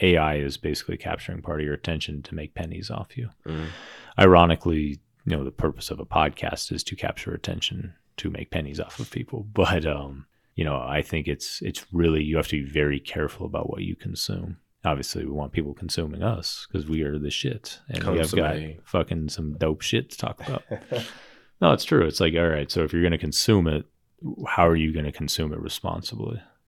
AI is basically capturing part of your attention to make pennies off you. Mm. Ironically, you know, the purpose of a podcast is to capture attention to make pennies off of people. But um, you know, I think it's it's really you have to be very careful about what you consume. Obviously, we want people consuming us because we are the shit, and we have got me. fucking some dope shit to talk about. no, it's true. It's like all right, so if you're going to consume it, how are you going to consume it responsibly?